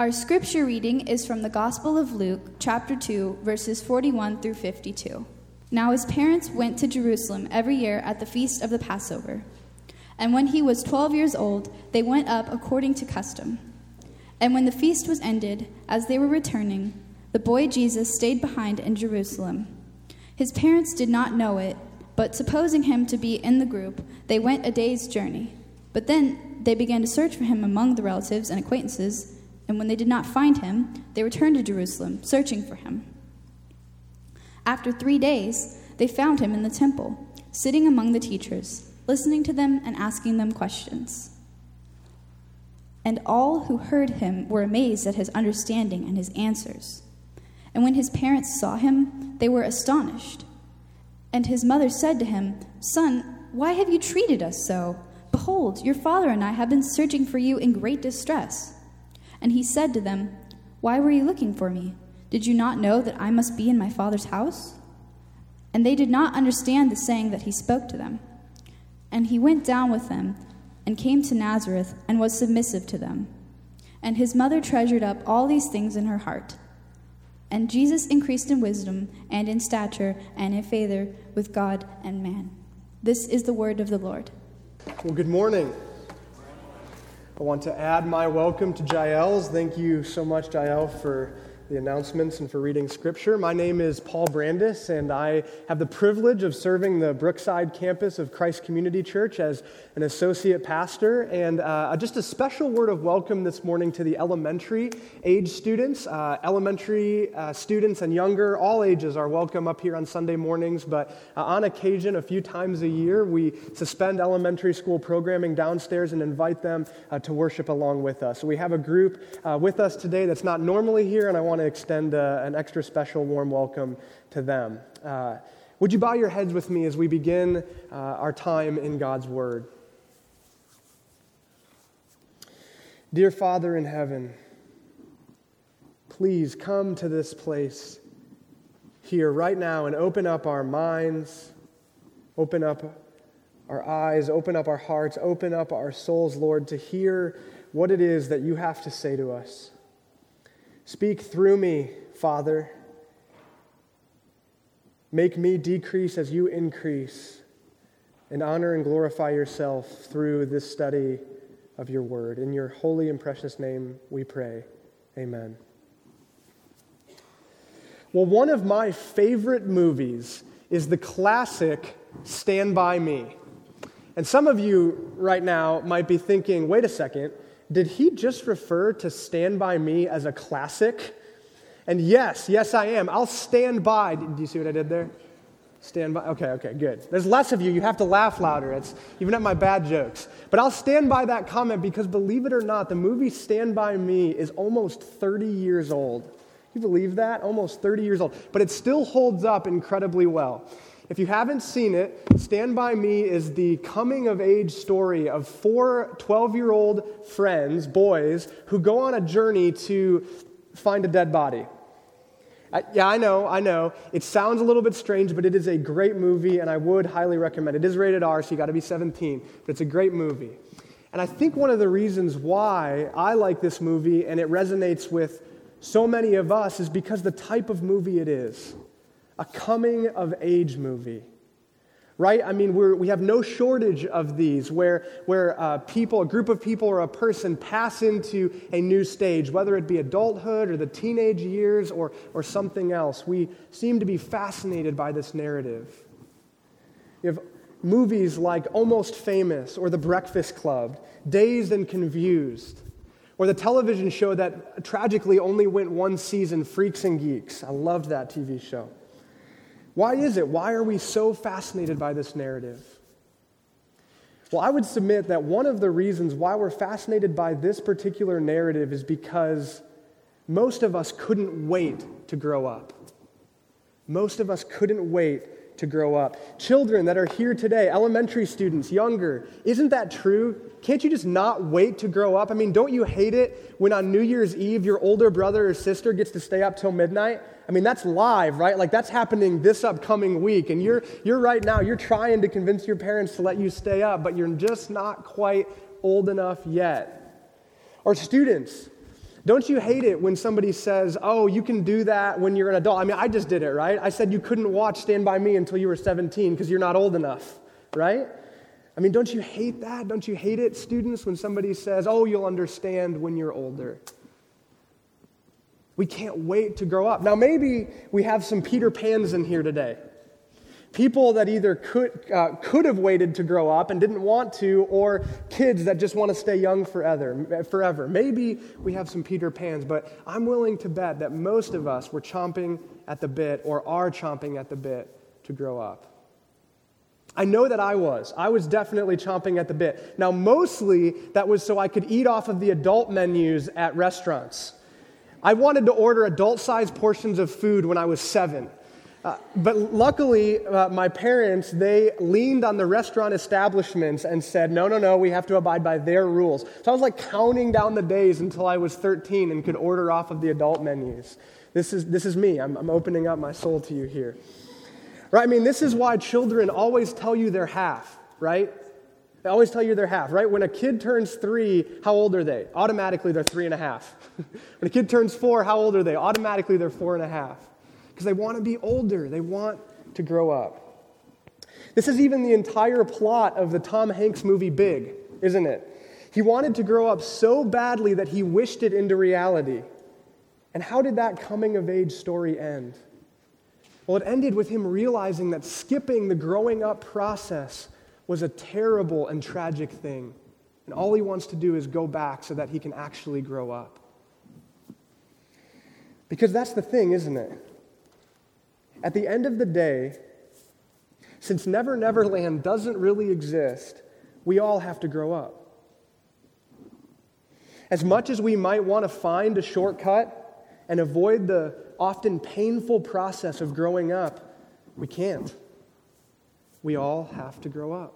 Our scripture reading is from the Gospel of Luke, chapter 2, verses 41 through 52. Now his parents went to Jerusalem every year at the feast of the Passover. And when he was 12 years old, they went up according to custom. And when the feast was ended, as they were returning, the boy Jesus stayed behind in Jerusalem. His parents did not know it, but supposing him to be in the group, they went a day's journey. But then they began to search for him among the relatives and acquaintances and when they did not find him, they returned to Jerusalem, searching for him. After three days, they found him in the temple, sitting among the teachers, listening to them and asking them questions. And all who heard him were amazed at his understanding and his answers. And when his parents saw him, they were astonished. And his mother said to him, Son, why have you treated us so? Behold, your father and I have been searching for you in great distress. And he said to them, Why were you looking for me? Did you not know that I must be in my Father's house? And they did not understand the saying that he spoke to them. And he went down with them, and came to Nazareth, and was submissive to them. And his mother treasured up all these things in her heart. And Jesus increased in wisdom, and in stature, and in favor with God and man. This is the word of the Lord. Well, good morning. I want to add my welcome to Jael's. Thank you so much, Jael, for the announcements and for reading scripture. My name is Paul Brandis, and I have the privilege of serving the Brookside campus of Christ Community Church as an associate pastor. And uh, just a special word of welcome this morning to the elementary age students. Uh, elementary uh, students and younger, all ages are welcome up here on Sunday mornings, but uh, on occasion, a few times a year, we suspend elementary school programming downstairs and invite them uh, to worship along with us. So we have a group uh, with us today that's not normally here, and I want to extend a, uh, an extra special warm welcome to them. Uh, would you bow your heads with me as we begin uh, our time in God's Word? Dear Father in heaven, please come to this place here right now and open up our minds, open up our eyes, open up our hearts, open up our souls, Lord, to hear what it is that you have to say to us. Speak through me, Father. Make me decrease as you increase, and honor and glorify yourself through this study of your word. In your holy and precious name we pray. Amen. Well, one of my favorite movies is the classic Stand By Me. And some of you right now might be thinking, wait a second, did he just refer to Stand By Me as a classic? And yes, yes, I am. I'll stand by. Do you see what I did there? Stand by. Okay, okay, good. There's less of you. You have to laugh louder. It's even at my bad jokes. But I'll stand by that comment because believe it or not, the movie Stand By Me is almost 30 years old. You believe that? Almost 30 years old. But it still holds up incredibly well. If you haven't seen it, Stand By Me is the coming of age story of four 12 year old friends, boys, who go on a journey to find a dead body. I, yeah, I know, I know. It sounds a little bit strange, but it is a great movie, and I would highly recommend it. It is rated R, so you got to be 17, but it's a great movie. And I think one of the reasons why I like this movie and it resonates with so many of us is because the type of movie it is a coming of age movie. Right? I mean, we have no shortage of these where, where uh, people, a group of people or a person pass into a new stage, whether it be adulthood or the teenage years or, or something else. We seem to be fascinated by this narrative. You have movies like Almost Famous or The Breakfast Club, Dazed and Confused, or the television show that tragically only went one season, Freaks and Geeks. I loved that TV show. Why is it? Why are we so fascinated by this narrative? Well, I would submit that one of the reasons why we're fascinated by this particular narrative is because most of us couldn't wait to grow up. Most of us couldn't wait to grow up. Children that are here today, elementary students, younger, isn't that true? Can't you just not wait to grow up? I mean, don't you hate it when on New Year's Eve your older brother or sister gets to stay up till midnight? I mean, that's live, right? Like that's happening this upcoming week. And you're, you're right now, you're trying to convince your parents to let you stay up, but you're just not quite old enough yet. Or students, Don't you hate it when somebody says, oh, you can do that when you're an adult? I mean, I just did it, right? I said you couldn't watch Stand By Me until you were 17 because you're not old enough, right? I mean, don't you hate that? Don't you hate it, students, when somebody says, oh, you'll understand when you're older? We can't wait to grow up. Now, maybe we have some Peter Pans in here today. People that either could, uh, could have waited to grow up and didn't want to, or kids that just want to stay young forever, forever. Maybe we have some Peter Pans, but I'm willing to bet that most of us were chomping at the bit or are chomping at the bit to grow up. I know that I was. I was definitely chomping at the bit. Now, mostly that was so I could eat off of the adult menus at restaurants. I wanted to order adult sized portions of food when I was seven. Uh, but luckily, uh, my parents, they leaned on the restaurant establishments and said, no, no, no, we have to abide by their rules. So I was like counting down the days until I was 13 and could order off of the adult menus. This is, this is me. I'm, I'm opening up my soul to you here. Right? I mean, this is why children always tell you their half, right? They always tell you their half, right? When a kid turns three, how old are they? Automatically, they're three and a half. when a kid turns four, how old are they? Automatically, they're four and a half because they want to be older, they want to grow up. This is even the entire plot of the Tom Hanks movie Big, isn't it? He wanted to grow up so badly that he wished it into reality. And how did that coming of age story end? Well, it ended with him realizing that skipping the growing up process was a terrible and tragic thing. And all he wants to do is go back so that he can actually grow up. Because that's the thing, isn't it? At the end of the day, since Never Never Land doesn't really exist, we all have to grow up. As much as we might want to find a shortcut and avoid the often painful process of growing up, we can't. We all have to grow up.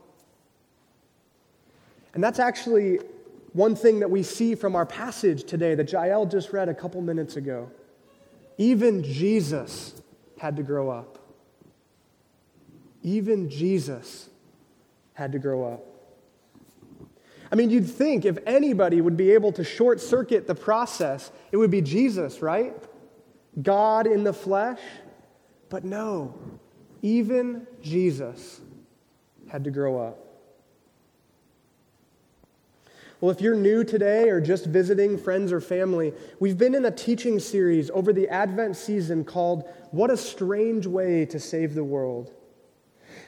And that's actually one thing that we see from our passage today that Jael just read a couple minutes ago. Even Jesus had to grow up. Even Jesus had to grow up. I mean, you'd think if anybody would be able to short circuit the process, it would be Jesus, right? God in the flesh. But no, even Jesus had to grow up. Well, if you're new today or just visiting friends or family, we've been in a teaching series over the Advent season called What a Strange Way to Save the World.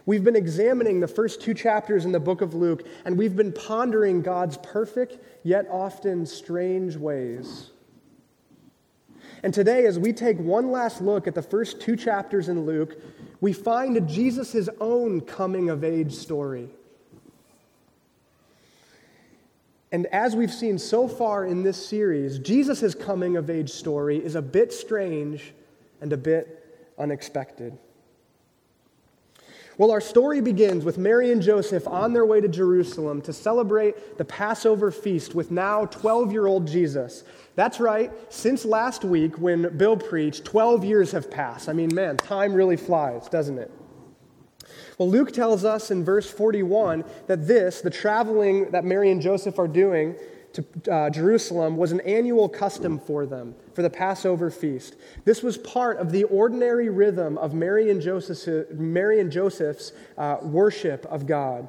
We've been examining the first two chapters in the book of Luke, and we've been pondering God's perfect, yet often strange ways. And today, as we take one last look at the first two chapters in Luke, we find Jesus' own coming of age story. And as we've seen so far in this series, Jesus' coming of age story is a bit strange and a bit unexpected. Well, our story begins with Mary and Joseph on their way to Jerusalem to celebrate the Passover feast with now 12 year old Jesus. That's right, since last week when Bill preached, 12 years have passed. I mean, man, time really flies, doesn't it? Well, Luke tells us in verse 41 that this, the traveling that Mary and Joseph are doing to uh, Jerusalem, was an annual custom for them, for the Passover feast. This was part of the ordinary rhythm of Mary and Joseph's, Mary and Joseph's uh, worship of God.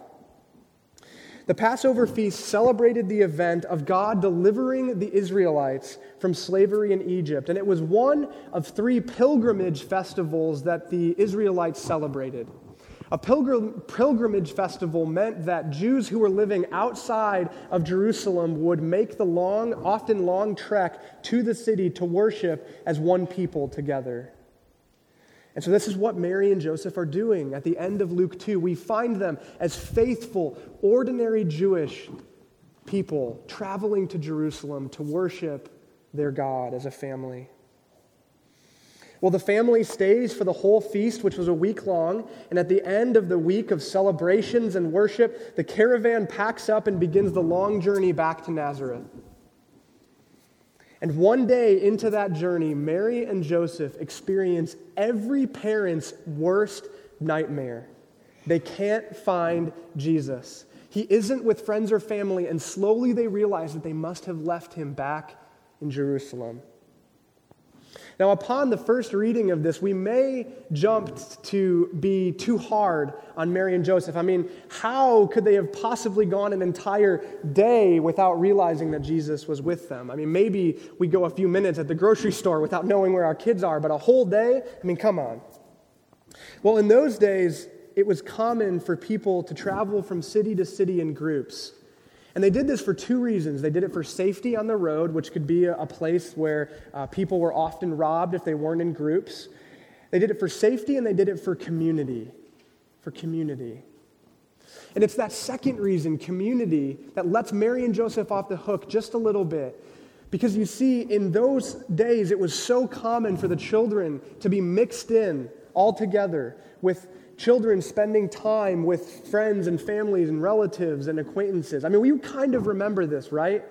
The Passover feast celebrated the event of God delivering the Israelites from slavery in Egypt, and it was one of three pilgrimage festivals that the Israelites celebrated. A pilgrim, pilgrimage festival meant that Jews who were living outside of Jerusalem would make the long, often long trek to the city to worship as one people together. And so, this is what Mary and Joseph are doing at the end of Luke 2. We find them as faithful, ordinary Jewish people traveling to Jerusalem to worship their God as a family. Well, the family stays for the whole feast, which was a week long, and at the end of the week of celebrations and worship, the caravan packs up and begins the long journey back to Nazareth. And one day into that journey, Mary and Joseph experience every parent's worst nightmare. They can't find Jesus. He isn't with friends or family, and slowly they realize that they must have left him back in Jerusalem. Now, upon the first reading of this, we may jump to be too hard on Mary and Joseph. I mean, how could they have possibly gone an entire day without realizing that Jesus was with them? I mean, maybe we go a few minutes at the grocery store without knowing where our kids are, but a whole day? I mean, come on. Well, in those days, it was common for people to travel from city to city in groups. And they did this for two reasons. They did it for safety on the road, which could be a, place where uh, people were often robbed if they weren't in groups. They did it for safety and they did it for community. For community. And it's that second reason, community, that lets Mary and Joseph off the hook just a little bit. Because you see, in those days, it was so common for the children to be mixed in all together with children spending time with friends and families and relatives and acquaintances. I mean, we kind of remember this, right?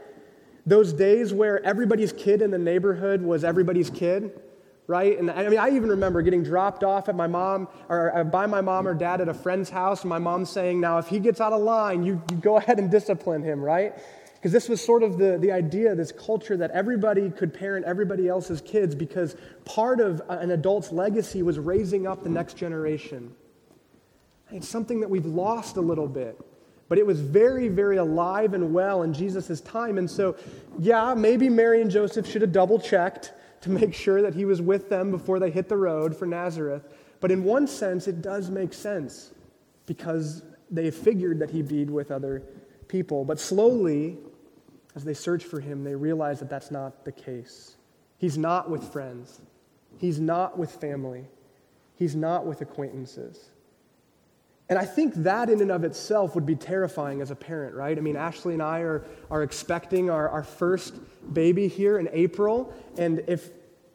Those days where everybody's kid in the neighborhood was everybody's kid, right? And I mean, I even remember getting dropped off at my mom or uh, by my mom or dad at a friend's house, and my mom saying, Now, if he gets out of line, you, you go ahead and discipline him, right? Because this was sort of the, the idea, this culture that everybody could parent everybody else's kids because part of an adult's legacy was raising up the next generation. It's something that we've lost a little bit. But it was very, very alive and well in Jesus' time. And so, yeah, maybe Mary and Joseph should have double checked to make sure that he was with them before they hit the road for Nazareth. But in one sense, it does make sense because they figured that he'd be with other people. But slowly, as they search for him, they realize that that's not the case. He's not with friends, he's not with family, he's not with acquaintances. And I think that in and of itself would be terrifying as a parent, right? I mean, Ashley and I are, are expecting our, our first baby here in April. And if,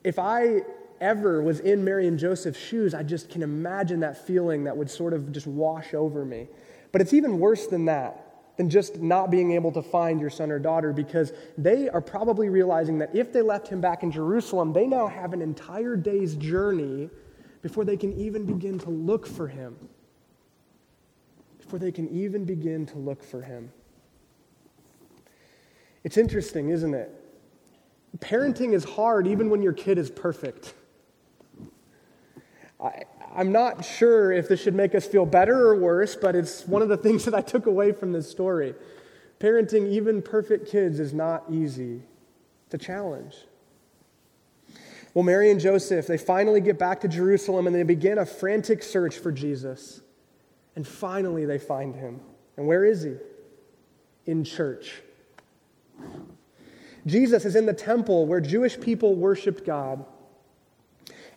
if I ever was in Mary and Joseph's shoes, I just can imagine that feeling that would sort of just wash over me. But it's even worse than that, than just not being able to find your son or daughter, because they are probably realizing that if they left him back in Jerusalem, they now have an entire day's journey before they can even begin to look for him before they can even begin to look for him. It's interesting, isn't it? Parenting is hard even when your kid is perfect. I, am not sure if this should make us feel better or worse, but it's one of the things that I took away from this story. Parenting even perfect kids is not easy. It's a challenge. Well, Mary and Joseph, they finally get back to Jerusalem and they begin a frantic search for Jesus. And finally, they find him. And where is he? In church. Jesus is in the temple where Jewish people worshiped God.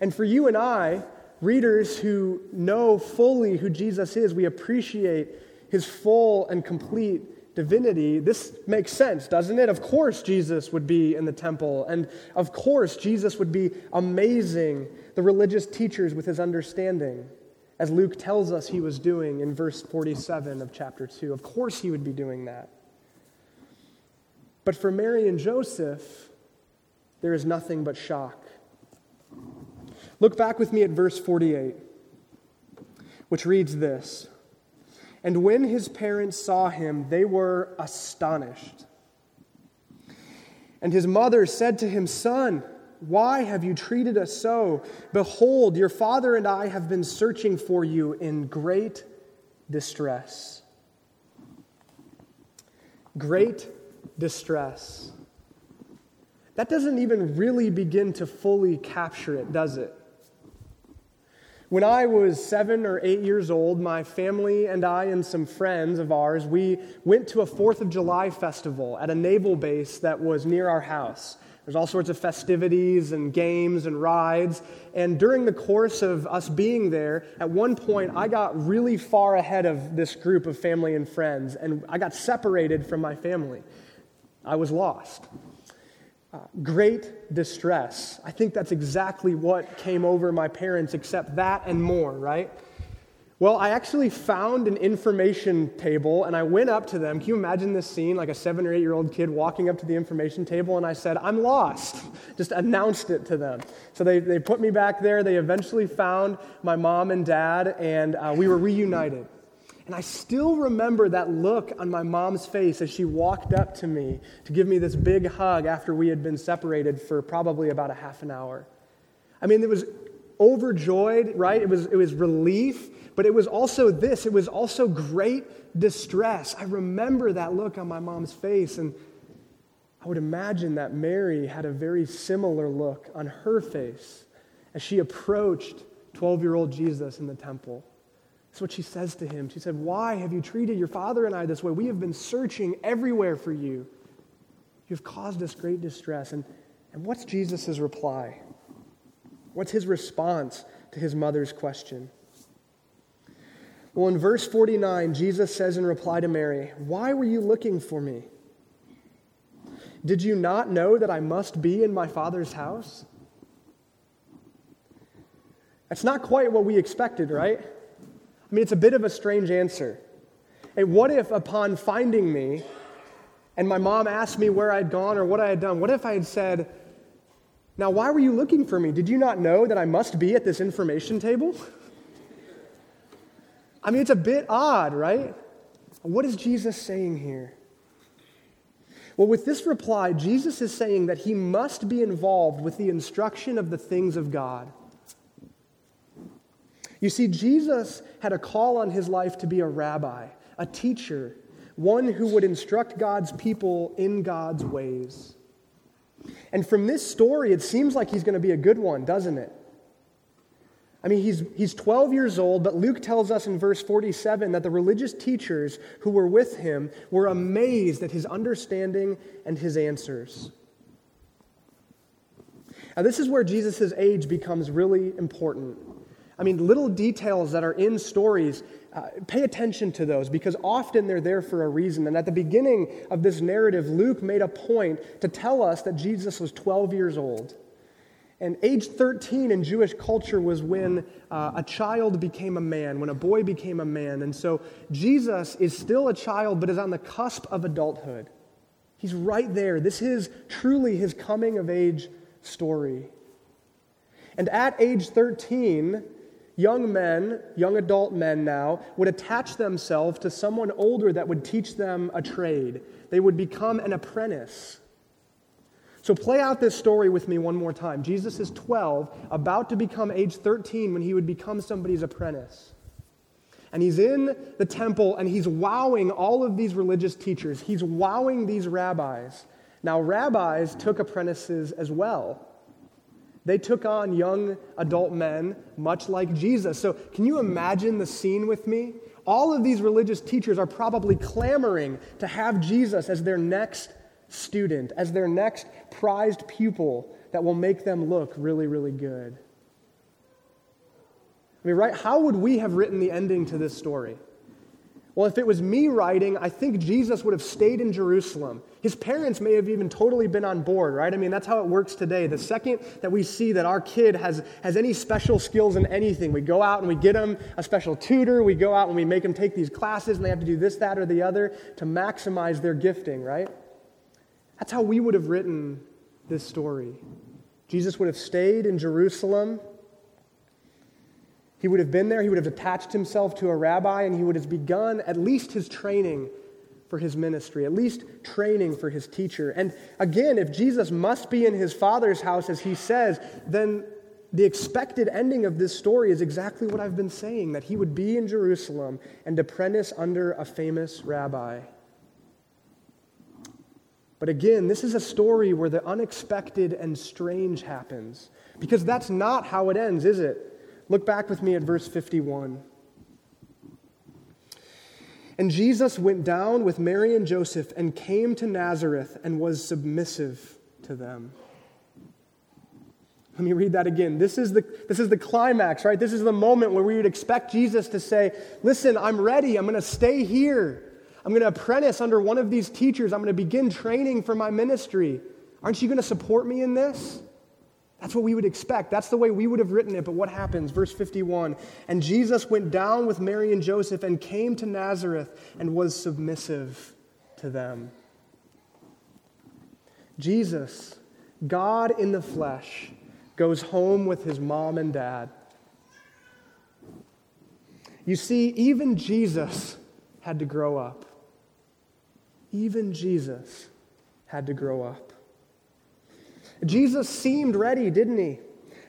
And for you and I, readers who know fully who Jesus is, we appreciate his full and complete divinity. This makes sense, doesn't it? Of course, Jesus would be in the temple. And of course, Jesus would be amazing the religious teachers with his understanding as Luke tells us he was doing in verse 47 of chapter 2. Of course, he would be doing that. But for Mary and Joseph, there is nothing but shock. Look back with me at verse 48, which reads this And when his parents saw him, they were astonished. And his mother said to him, Son, why have you treated us so? Behold, your father and I have been searching for you in great distress. Great distress. That doesn't even really begin to fully capture it, does it? When I was seven or eight years old, my family and I and some friends of ours, we went to a Fourth of July festival at a naval base that was near our house. There's all sorts of festivities and games and rides. And during the course of us being there, at one point, I got really far ahead of this group of family and friends, and I got separated from my family. I was lost. Uh, great distress. I think that's exactly what came over my parents, except that and more, right? Well, I actually found an information table and I went up to them. Can you imagine this scene? Like a seven or eight year old kid walking up to the information table and I said, I'm lost. Just announced it to them. So they, they put me back there. They eventually found my mom and dad and uh, we were reunited. And I still remember that look on my mom's face as she walked up to me to give me this big hug after we had been separated for probably about a half an hour. I mean, it was overjoyed, right? It was, it was relief, but it was also this. It was also great distress. I remember that look on my mom's face, and I would imagine that Mary had a very similar look on her face as she approached 12 year old Jesus in the temple. That's what she says to him. She said, Why have you treated your father and I this way? We have been searching everywhere for you. You've caused us great distress. And, and what's Jesus' reply? What's his response to his mother's question? Well, in verse 49, Jesus says in reply to Mary, Why were you looking for me? Did you not know that I must be in my Father's house? That's not quite what we expected, right? I mean, it's a bit of a strange answer. And what if, upon finding me, and my mom asked me where I'd gone or what I had done, what if I had said, Now, why were you looking for me? Did you not know that I must be at this information table? I mean, it's a bit odd, right? What is Jesus saying here? Well, with this reply, Jesus is saying that he must be involved with the instruction of the things of God. You see, Jesus had a call on his life to be a rabbi, a teacher, one who would instruct God's people in God's ways. And from this story, it seems like he's going to be a good one, doesn't it? I mean, he's, he's 12 years old, but Luke tells us in verse 47 that the religious teachers who were with him were amazed at his understanding and his answers. Now, this is where Jesus' age becomes really important. I mean, little details that are in stories, uh, pay attention to those because often they're there for a reason. And at the beginning of this narrative, Luke made a point to tell us that Jesus was 12 years old. And age 13 in Jewish culture was when uh, a child became a man, when a boy became a man. And so Jesus is still a child, but is on the cusp of adulthood. He's right there. This is truly his coming of age story. And at age 13, young men, young adult men now, would attach themselves to someone older that would teach them a trade. They would become an apprentice. So play out this story with me one more time. Jesus is 12, about to become age 13 when he would become somebody's apprentice. And he's in the temple and he's wowing all of these religious teachers. He's wowing these rabbis. Now, rabbis took apprentices as well. They took on young adult men, much like Jesus. So, can you imagine the scene with me? All of these religious teachers are probably clamoring to have Jesus as their next student, as their next prized pupil that will make them look really, really good. I mean, right? How would we have written the ending to this story? Well, if it was me writing, I think Jesus would have stayed in Jerusalem. His parents may have even totally been on board, right? I mean, that's how it works today. The second that we see that our kid has, has any special skills in anything, we go out and we get them a special tutor, we go out and we make them take these classes, and they have to do this, that, or the other to maximize their gifting, right? That's how we would have written this story. Jesus would have stayed in Jerusalem he would have been there, he would have attached himself to a rabbi, and he would have begun at least his training for his ministry, at least training for his teacher. And again, if Jesus must be in his Father's house, as he says, then the expected ending of this story is exactly what I've been saying that he would be in Jerusalem and apprentice under a famous rabbi. But again, this is a story where the unexpected and strange happens, because that's not how it ends, is it? Look back with me at verse 51. And Jesus went down with Mary and Joseph and came to Nazareth and was submissive to them. Let me read that again. This is, the, this is the climax, right? This is the moment where we would expect Jesus to say, Listen, I'm ready. I'm going to stay here. I'm going to apprentice under one of these teachers. I'm going to begin training for my ministry. Aren't you going to support me in this? That's what we would expect. That's the way we would have written it. But what happens? Verse 51 And Jesus went down with Mary and Joseph and came to Nazareth and was submissive to them. Jesus, God in the flesh, goes home with his mom and dad. You see, even Jesus had to grow up. Even Jesus had to grow up. Jesus seemed ready, didn't he?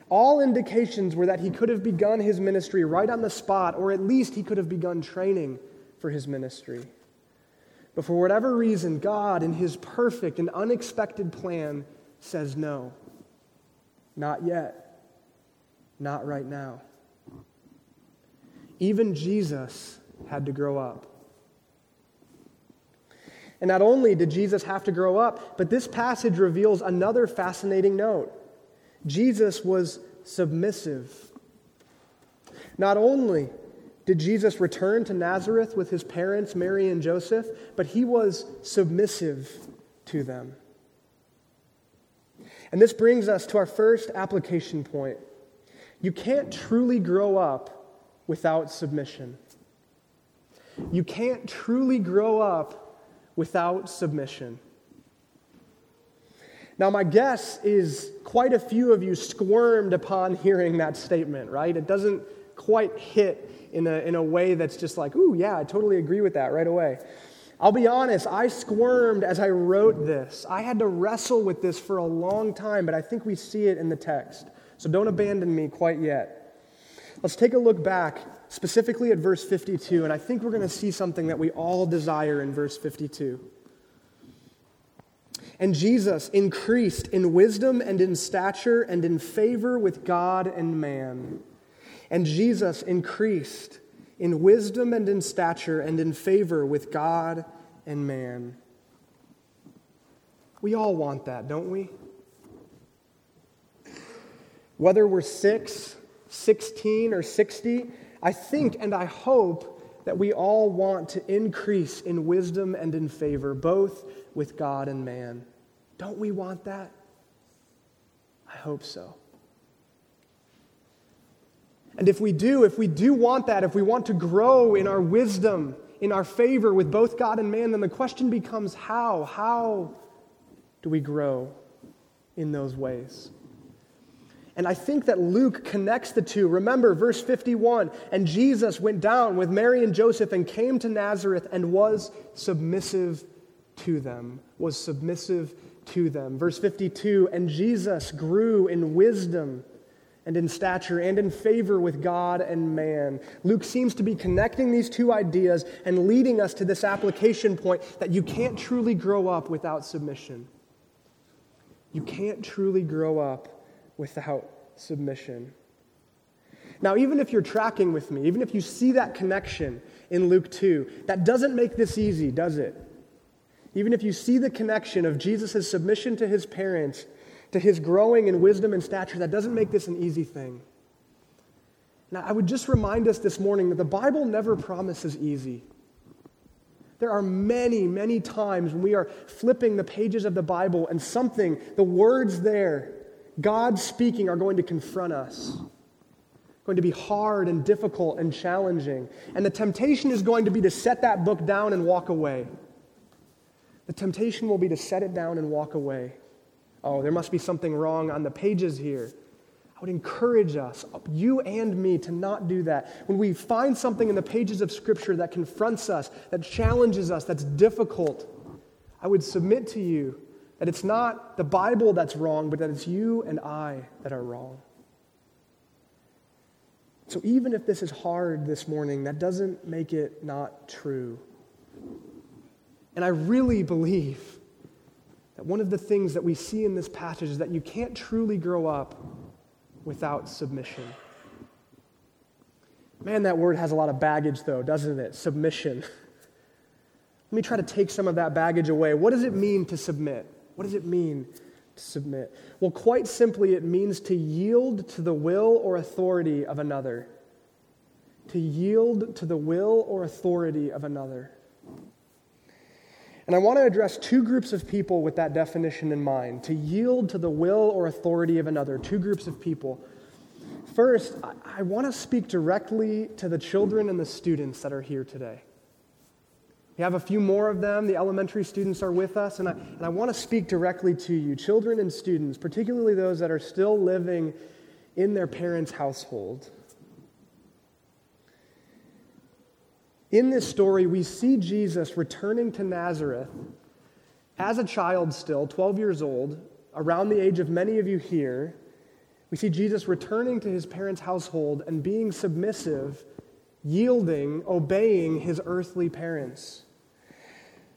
All indications were that he could have begun his ministry right on the spot, or at least he could have begun training for his ministry. But for whatever reason, God, in his perfect and unexpected plan, says no. Not yet. Not right now. Even Jesus had to grow up. And not only did Jesus have to grow up, but this passage reveals another fascinating note. Jesus was submissive. Not only did Jesus return to Nazareth with his parents, Mary and Joseph, but he was submissive to them. And this brings us to our first application point. You can't truly grow up without submission. You can't truly grow up without submission. Now, my guess is quite a few of you squirmed upon hearing that statement, right? It doesn't quite hit in a, in a way that's just like, ooh, yeah, I totally agree with that right away. I'll be honest, I squirmed as I wrote this. I had to wrestle with this for a long time, but I think we see it in the text. So don't abandon me quite yet. Let's take a look back specifically at verse 52, and I think we're going to see something that we all desire in verse 52. And Jesus increased in wisdom and in stature and in favor with God and man. And Jesus increased in wisdom and in stature and in favor with God and man. We all want that, don't we? Whether we're six, 16, or 60, I think and I hope that we all want to increase in wisdom and in favor, both with God and man. Don't we want that? I hope so. And if we do, if we do want that, if we want to grow in our wisdom, in our favor with both God and man, then the question becomes how? How do we grow in those ways? And I think that Luke connects the two. Remember, verse 51 and Jesus went down with Mary and Joseph and came to Nazareth and was submissive to them, was submissive to them. Verse 52 And Jesus grew in wisdom and in stature and in favor with God and man. Luke seems to be connecting these two ideas and leading us to this application point that you can't truly grow up without submission. You can't truly grow up without submission. Now, even if you're tracking with me, even if you see that connection in Luke 2, that doesn't make this easy, does it? Even if you see the connection of Jesus' submission to his parents, to his growing in wisdom and stature, that doesn't make this an easy thing. Now, I would just remind us this morning that the Bible never promises easy. There are many, many times when we are flipping the pages of the Bible and something, the words there, God speaking, are going to confront us, going to be hard and difficult and challenging. And the temptation is going to be to set that book down and walk away. The temptation will be to set it down and walk away. Oh, there must be something wrong on the pages here. I would encourage us, you and me, to not do that. When we find something in the pages of Scripture that confronts us, that challenges us, that's difficult, I would submit to you that it's not the Bible that's wrong, but that it's you and I that are wrong. So even if this is hard this morning, that doesn't make it not true. And I really believe that one of the things that we see in this passage is that you can't truly grow up without submission. Man, that word has a lot of baggage, though, doesn't it? Submission. Let me try to take some of that baggage away. What does it mean to submit? What does it mean to submit? Well, quite simply, it means to yield to the will or authority of another. To yield to the will or authority of another. And I want to address two groups of people with that definition in mind to yield to the will or authority of another, two groups of people. First, I want to speak directly to the children and the students that are here today. We have a few more of them. The elementary students are with us, and I, and I want to speak directly to you, children and students, particularly those that are still living in their parents' household. In this story, we see Jesus returning to Nazareth as a child, still 12 years old, around the age of many of you here. We see Jesus returning to his parents' household and being submissive, yielding, obeying his earthly parents.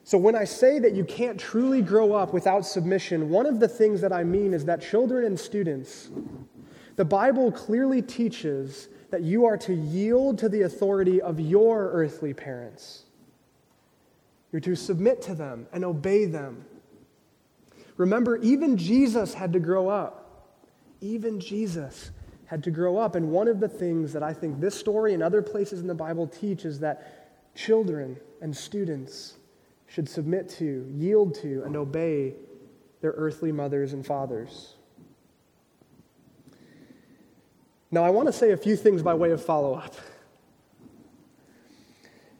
So, when I say that you can't truly grow up without submission, one of the things that I mean is that children and students, the Bible clearly teaches that you are to yield to the authority of your earthly parents. You're to submit to them and obey them. Remember, even Jesus had to grow up. Even Jesus had to grow up. And one of the things that I think this story and other places in the Bible teach is that children and students should submit to, yield to, and obey their earthly mothers and fathers. Now, I want to say a few things by way of follow up.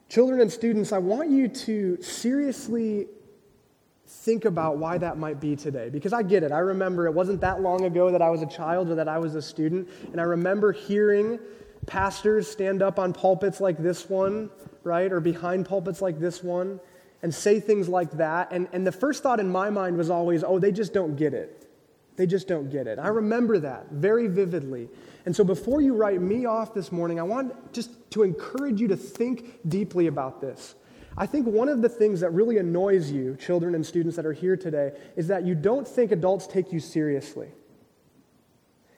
Children and students, I want you to seriously think about why that might be today. Because I get it. I remember it wasn't that long ago that I was a child or that I was a student. And I remember hearing pastors stand up on pulpits like this one, right? Or behind pulpits like this one and say things like that. And, and the first thought in my mind was always, oh, they just don't get it. They just don't get it. I remember that very vividly. And so before you write me off this morning, I want just to encourage you to think deeply about this. I think one of the things that really annoys you, children and students that are here today, is that you don't think adults take you seriously.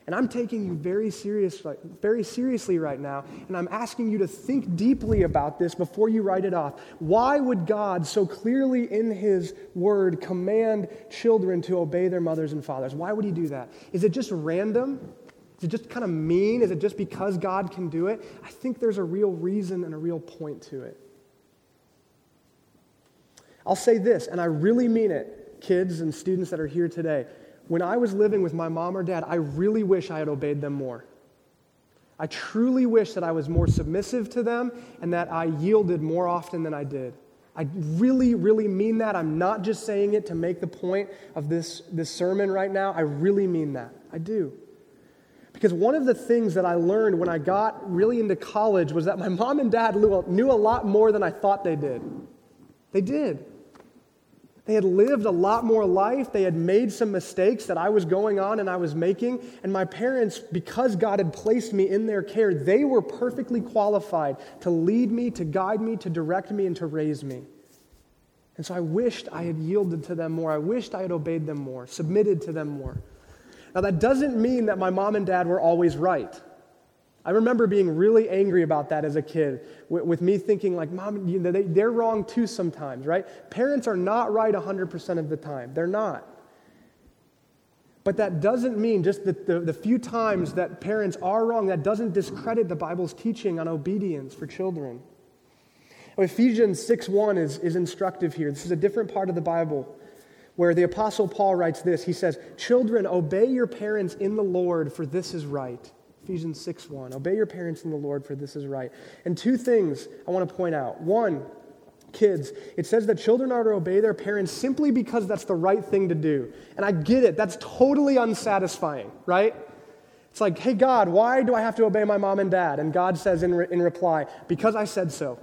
And I'm taking you very, serious, very seriously right now, and I'm asking you to think deeply about this before you write it off. Why would God so clearly in His Word command children to obey their mothers and fathers? Why would He do that? Is it just random? Is it just kind of mean? Is it just because God can do it? I think there's a real reason and a real point to it. I'll say this, and I really mean it, kids and students that are here today. When I was living with my mom or dad, I really wish I had obeyed them more. I truly wish that I was more submissive to them and that I yielded more often than I did. I really, really mean that. I'm not just saying it to make the point of this, this sermon right now. I really mean that. I do. Because one of the things that I learned when I got really into college was that my mom and dad knew a lot more than I thought they did. They did. They had lived a lot more life. They had made some mistakes that I was going on and I was making. And my parents, because God had placed me in their care, they were perfectly qualified to lead me, to guide me, to direct me, and to raise me. And so I wished I had yielded to them more. I wished I had obeyed them more, submitted to them more. Now, that doesn't mean that my mom and dad were always right. I remember being really angry about that as a kid, with, with me thinking, like, mom, you know, they, they're wrong too sometimes, right? Parents are not right 100% of the time. They're not. But that doesn't mean just that the, the few times that parents are wrong, that doesn't discredit the Bible's teaching on obedience for children. Ephesians 6 1 is, is instructive here. This is a different part of the Bible where the Apostle Paul writes this. He says, Children, obey your parents in the Lord, for this is right. Ephesians 6 1. Obey your parents in the Lord, for this is right. And two things I want to point out. One, kids, it says that children are to obey their parents simply because that's the right thing to do. And I get it, that's totally unsatisfying, right? It's like, hey, God, why do I have to obey my mom and dad? And God says in, re- in reply, because I said so.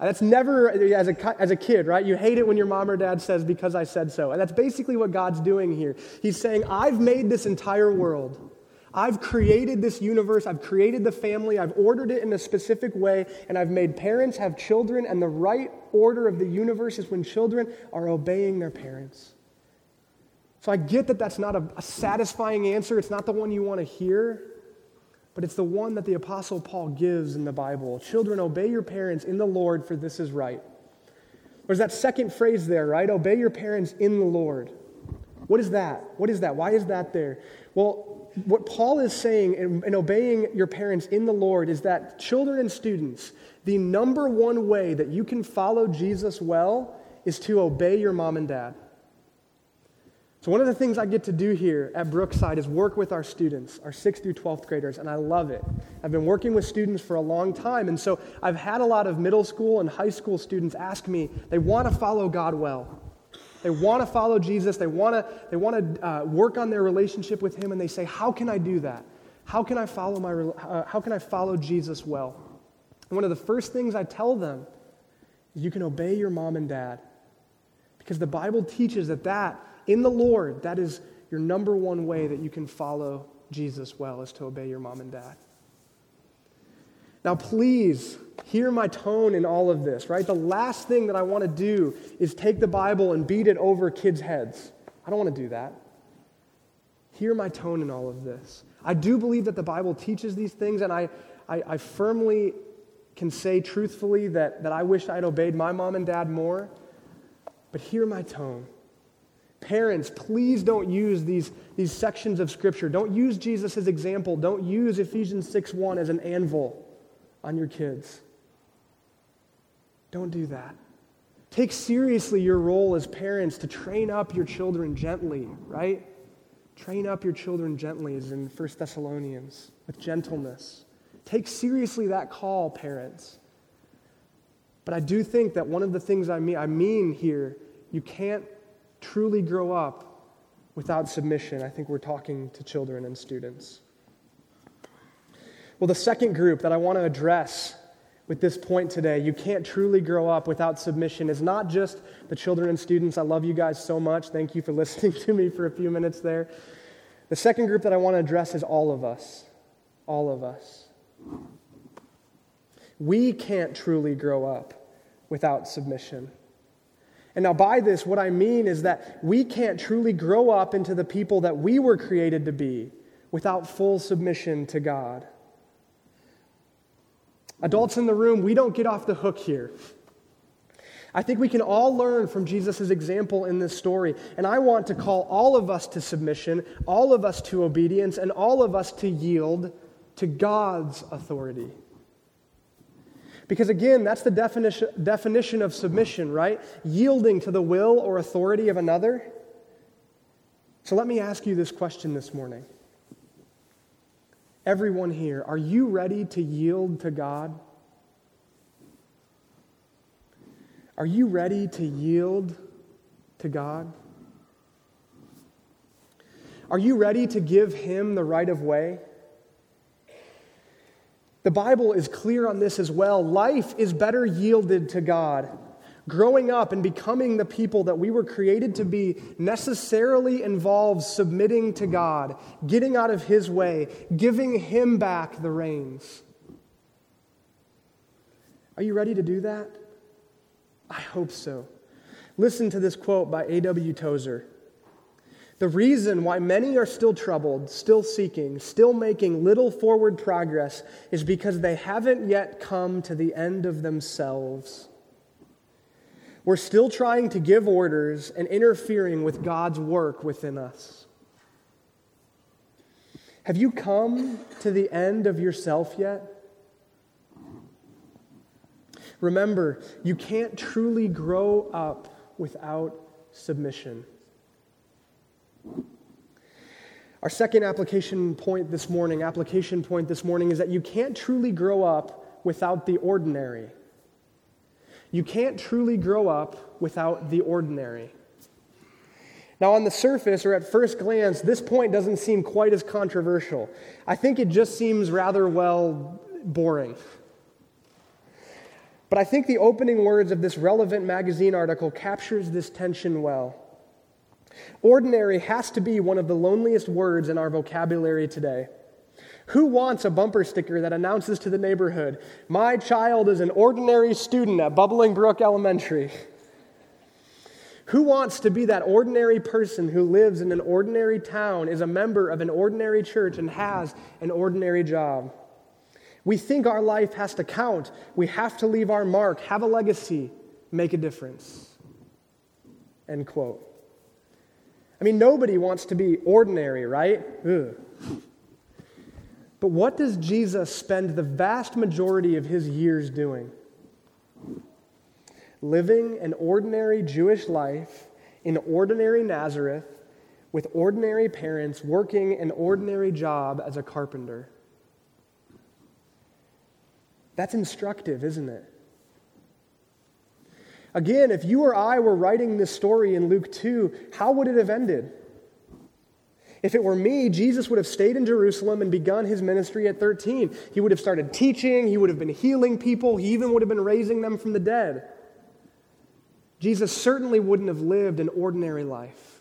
That's never, as a, as a kid, right? You hate it when your mom or dad says, because I said so. And that's basically what God's doing here. He's saying, I've made this entire world. I've created this universe. I've created the family. I've ordered it in a specific way. And I've made parents have children. And the right order of the universe is when children are obeying their parents. So I get that that's not a, a satisfying answer. It's not the one you want to hear but it's the one that the Apostle Paul gives in the Bible. Children, obey your parents in the Lord, for this is right. There's that second phrase there, right? Obey your parents in the Lord. What is that? What is that? Why is that there? Well, what Paul is saying in, in obeying your parents in the Lord is that children and students, the number one way that you can follow Jesus well is to obey your mom and dad. So, one of the things I get to do here at Brookside is work with our students, our 6th through 12th graders, and I love it. I've been working with students for a long time, and so I've had a lot of middle school and high school students ask me, they want to follow God well. They want to follow Jesus, they want to, they want to uh, work on their relationship with Him, and they say, How can I do that? How can I follow, my, uh, how can I follow Jesus well? And one of the first things I tell them is you can obey your mom and dad. Because the Bible teaches that that, in the Lord, that is your number one way that you can follow Jesus well, is to obey your mom and dad. Now, please hear my tone in all of this, right? The last thing that I want to do is take the Bible and beat it over kids' heads. I don't want to do that. Hear my tone in all of this. I do believe that the Bible teaches these things, and I, I, I firmly can say truthfully that, that I wish I'd obeyed my mom and dad more. But hear my tone. Parents, please don't use these, these sections of Scripture. Don't use Jesus example. Don't use Ephesians 6 1 as an anvil on your kids. Don't do that. Take seriously your role as parents to train up your children gently, right? Train up your children gently, as in 1 Thessalonians, with gentleness. Take seriously that call, parents. But I do think that one of the things I mean, I mean here, you can't truly grow up without submission. I think we're talking to children and students. Well, the second group that I want to address with this point today, you can't truly grow up without submission, is not just the children and students. I love you guys so much. Thank you for listening to me for a few minutes there. The second group that I want to address is all of us. All of us. We can't truly grow up without submission. And now, by this, what I mean is that we can't truly grow up into the people that we were created to be without full submission to God. Adults in the room, we don't get off the hook here. I think we can all learn from Jesus' example in this story. And I want to call all of us to submission, all of us to obedience, and all of us to yield to God's authority. Because again, that's the definition, definition of submission, right? Yielding to the will or authority of another. So let me ask you this question this morning. Everyone here, are you ready to yield to God? Are you ready to yield to God? Are you ready to give Him the right of way? The Bible is clear on this as well. Life is better yielded to God. Growing up and becoming the people that we were created to be necessarily involves submitting to God, getting out of His way, giving Him back the reins. Are you ready to do that? I hope so. Listen to this quote by A.W. Tozer. The reason why many are still troubled, still seeking, still making little forward progress is because they haven't yet come to the end of themselves. We're still trying to give orders and interfering with God's work within us. Have you come to the end of yourself yet? Remember, you can't truly grow up without submission. Our second application point this morning, application point this morning, is that you can't truly grow up without the ordinary. You can't truly grow up without the ordinary. Now, on the surface, or at first glance, this point doesn't seem quite as controversial. I think it just seems rather, well, boring. But I think the opening words of this relevant magazine article captures this tension well. Ordinary has to be one of the loneliest words in our vocabulary today. Who wants a bumper sticker that announces to the neighborhood, My child is an ordinary student at Bubbling Brook Elementary? Who wants to be that ordinary person who lives in an ordinary town, is a member of an ordinary church, and has an ordinary job? We think our life has to count. We have to leave our mark, have a legacy, make a difference. End quote. I mean, nobody wants to be ordinary, right? Ugh. But what does Jesus spend the vast majority of his years doing? Living an ordinary Jewish life in ordinary Nazareth with ordinary parents working an ordinary job as a carpenter. That's instructive, isn't it? Again, if you or I were writing this story in Luke 2, how would it have ended? If it were me, Jesus would have stayed in Jerusalem and begun his ministry at 13. He would have started teaching, he would have been healing people, he even would have been raising them from the dead. Jesus certainly wouldn't have lived an ordinary life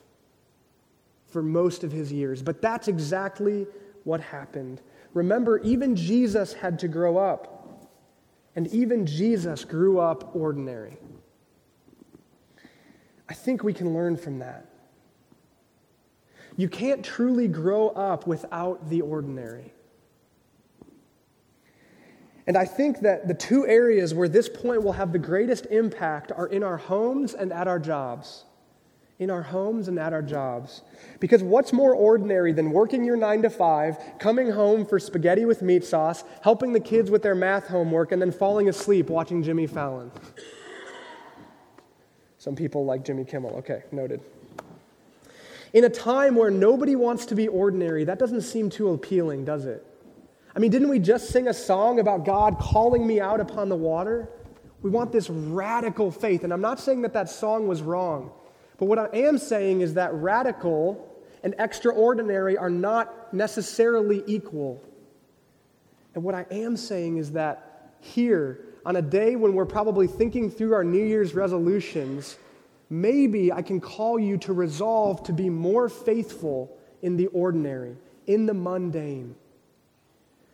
for most of his years, but that's exactly what happened. Remember, even Jesus had to grow up, and even Jesus grew up ordinary. I think we can learn from that. You can't truly grow up without the ordinary. And I think that the two areas where this point will have the greatest impact are in our homes and at our jobs. In our homes and at our jobs. Because what's more ordinary than working your nine to five, coming home for spaghetti with meat sauce, helping the kids with their math homework, and then falling asleep watching Jimmy Fallon? Some people like Jimmy Kimmel. Okay, noted. In a time where nobody wants to be ordinary, that doesn't seem too appealing, does it? I mean, didn't we just sing a song about God calling me out upon the water? We want this radical faith. And I'm not saying that that song was wrong, but what I am saying is that radical and extraordinary are not necessarily equal. And what I am saying is that here, on a day when we're probably thinking through our New Year's resolutions, maybe I can call you to resolve to be more faithful in the ordinary, in the mundane.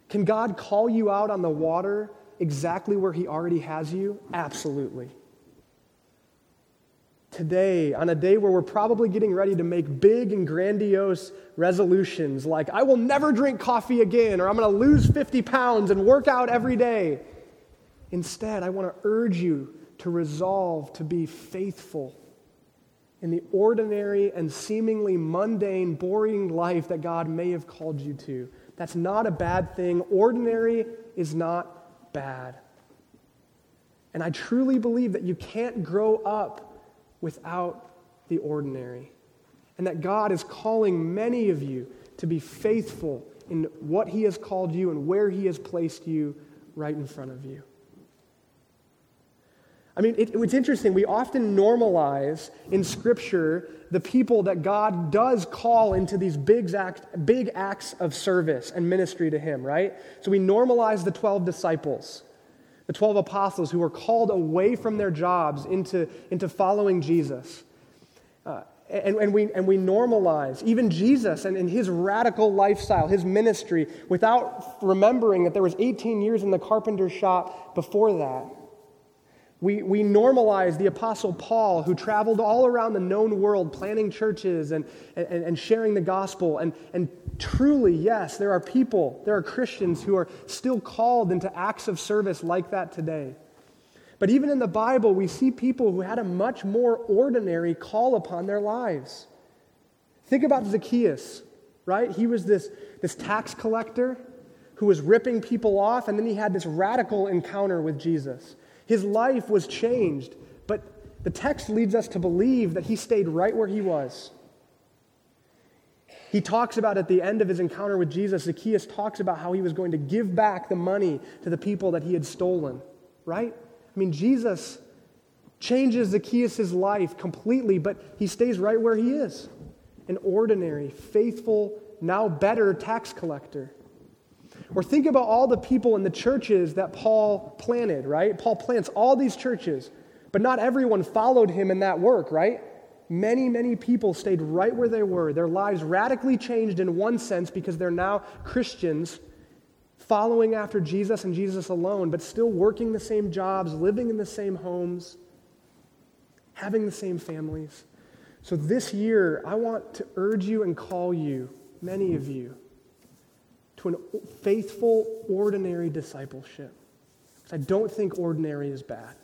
Can God call you out on the water exactly where He already has you? Absolutely. Today, on a day where we're probably getting ready to make big and grandiose resolutions like, I will never drink coffee again, or I'm going to lose 50 pounds and work out every day. Instead, I want to urge you to resolve to be faithful in the ordinary and seemingly mundane, boring life that God may have called you to. That's not a bad thing. Ordinary is not bad. And I truly believe that you can't grow up without the ordinary. And that God is calling many of you to be faithful in what He has called you and where He has placed you right in front of you. I mean, it, it's interesting. We often normalize in Scripture the people that God does call into these big, act, big acts of service and ministry to Him, right? So we normalize the 12 disciples, the 12 apostles who were called away from their jobs into, into following Jesus. Uh, and, and, we, and we normalize even Jesus and, and his radical lifestyle, his ministry, without remembering that there was 18 years in the carpenter's shop before that. We, we normalize the Apostle Paul, who traveled all around the known world planning churches and, and, and sharing the gospel. And, and truly, yes, there are people, there are Christians who are still called into acts of service like that today. But even in the Bible, we see people who had a much more ordinary call upon their lives. Think about Zacchaeus, right? He was this, this tax collector who was ripping people off, and then he had this radical encounter with Jesus. His life was changed, but the text leads us to believe that he stayed right where he was. He talks about at the end of his encounter with Jesus, Zacchaeus talks about how he was going to give back the money to the people that he had stolen, right? I mean, Jesus changes Zacchaeus' life completely, but he stays right where he is an ordinary, faithful, now better tax collector. Or think about all the people in the churches that Paul planted, right? Paul plants all these churches, but not everyone followed him in that work, right? Many, many people stayed right where they were. Their lives radically changed in one sense because they're now Christians following after Jesus and Jesus alone, but still working the same jobs, living in the same homes, having the same families. So this year, I want to urge you and call you, many of you, to a faithful, ordinary discipleship. Because I don't think ordinary is bad.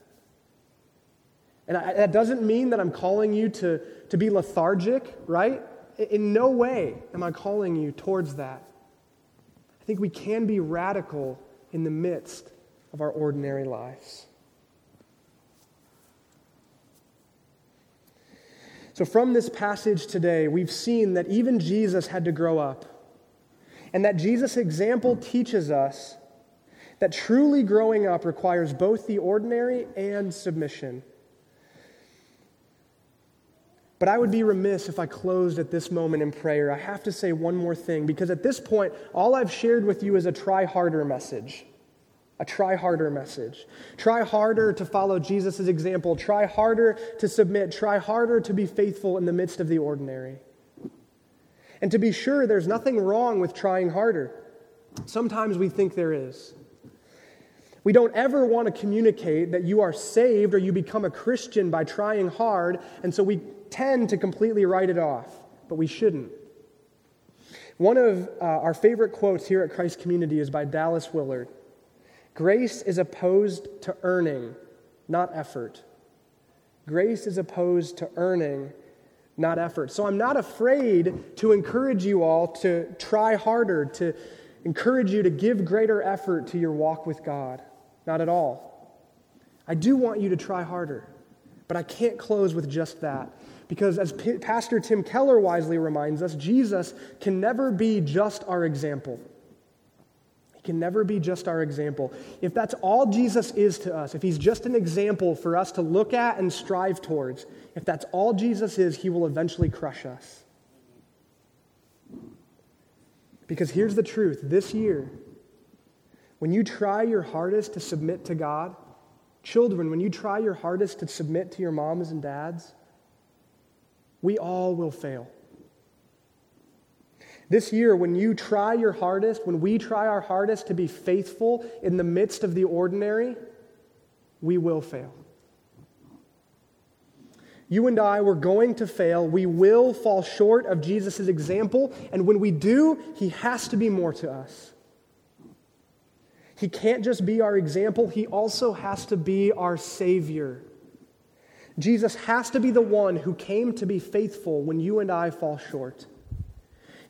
And I, that doesn't mean that I'm calling you to, to be lethargic, right? In no way am I calling you towards that. I think we can be radical in the midst of our ordinary lives. So, from this passage today, we've seen that even Jesus had to grow up and that Jesus' example teaches us that truly growing up requires both the ordinary and submission. But I would be remiss if I closed at this moment in prayer. I have to say one more thing because at this point, all I've shared with you is a try harder message. A try harder message. Try harder to follow Jesus' example. Try harder to submit. Try harder to be faithful in the midst of the ordinary. And to be sure, there's nothing wrong with trying harder. Sometimes we think there is. We don't ever want to communicate that you are saved or you become a Christian by trying hard, and so we tend to completely write it off, but we shouldn't. One of uh, our favorite quotes here at Christ Community is by Dallas Willard Grace is opposed to earning, not effort. Grace is opposed to earning, not effort. So I'm not afraid to encourage you all to try harder, to encourage you to give greater effort to your walk with God. Not at all. I do want you to try harder, but I can't close with just that. Because as P- Pastor Tim Keller wisely reminds us, Jesus can never be just our example. Can never be just our example. If that's all Jesus is to us, if he's just an example for us to look at and strive towards, if that's all Jesus is, he will eventually crush us. Because here's the truth this year, when you try your hardest to submit to God, children, when you try your hardest to submit to your moms and dads, we all will fail. This year, when you try your hardest, when we try our hardest to be faithful in the midst of the ordinary, we will fail. You and I, we're going to fail. We will fall short of Jesus' example. And when we do, he has to be more to us. He can't just be our example, He also has to be our Savior. Jesus has to be the one who came to be faithful when you and I fall short.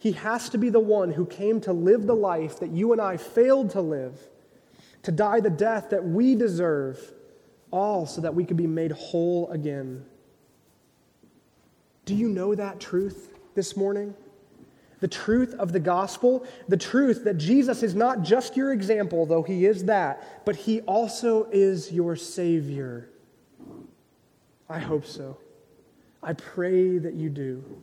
He has to be the one who came to live the life that you and I failed to live, to die the death that we deserve, all so that we could be made whole again. Do you know that truth this morning? the truth of the gospel, the truth that Jesus is not just your example, though he is that, but he also is your Savior. I hope so. I pray that you do.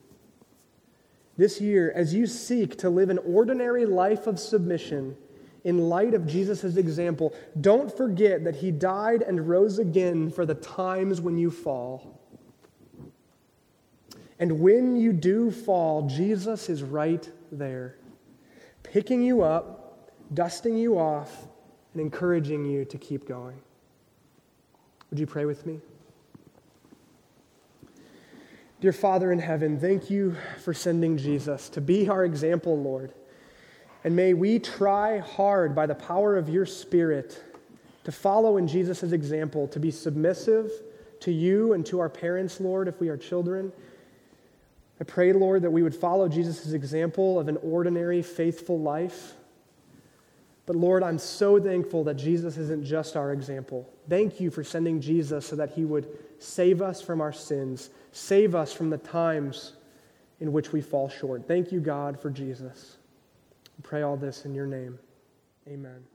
This year, as you seek to live an ordinary life of submission in light of Jesus' example, don't forget that he died and rose again for the times when you fall. And when you do fall, Jesus is right there, picking you up, dusting you off, and encouraging you to keep going. Would you pray with me? Dear Father in heaven, thank you for sending Jesus to be our example, Lord. And may we try hard by the power of your Spirit to follow in Jesus' example, to be submissive to you and to our parents, Lord, if we are children I pray, Lord, that we would follow Jesus' example of an ordinary, faithful life. But Lord, I'm so thankful that Jesus isn't just our example. Thank you for sending Jesus so that he would save us from our sins, save us from the times in which we fall short. Thank you, God, for Jesus. I pray all this in your name. Amen.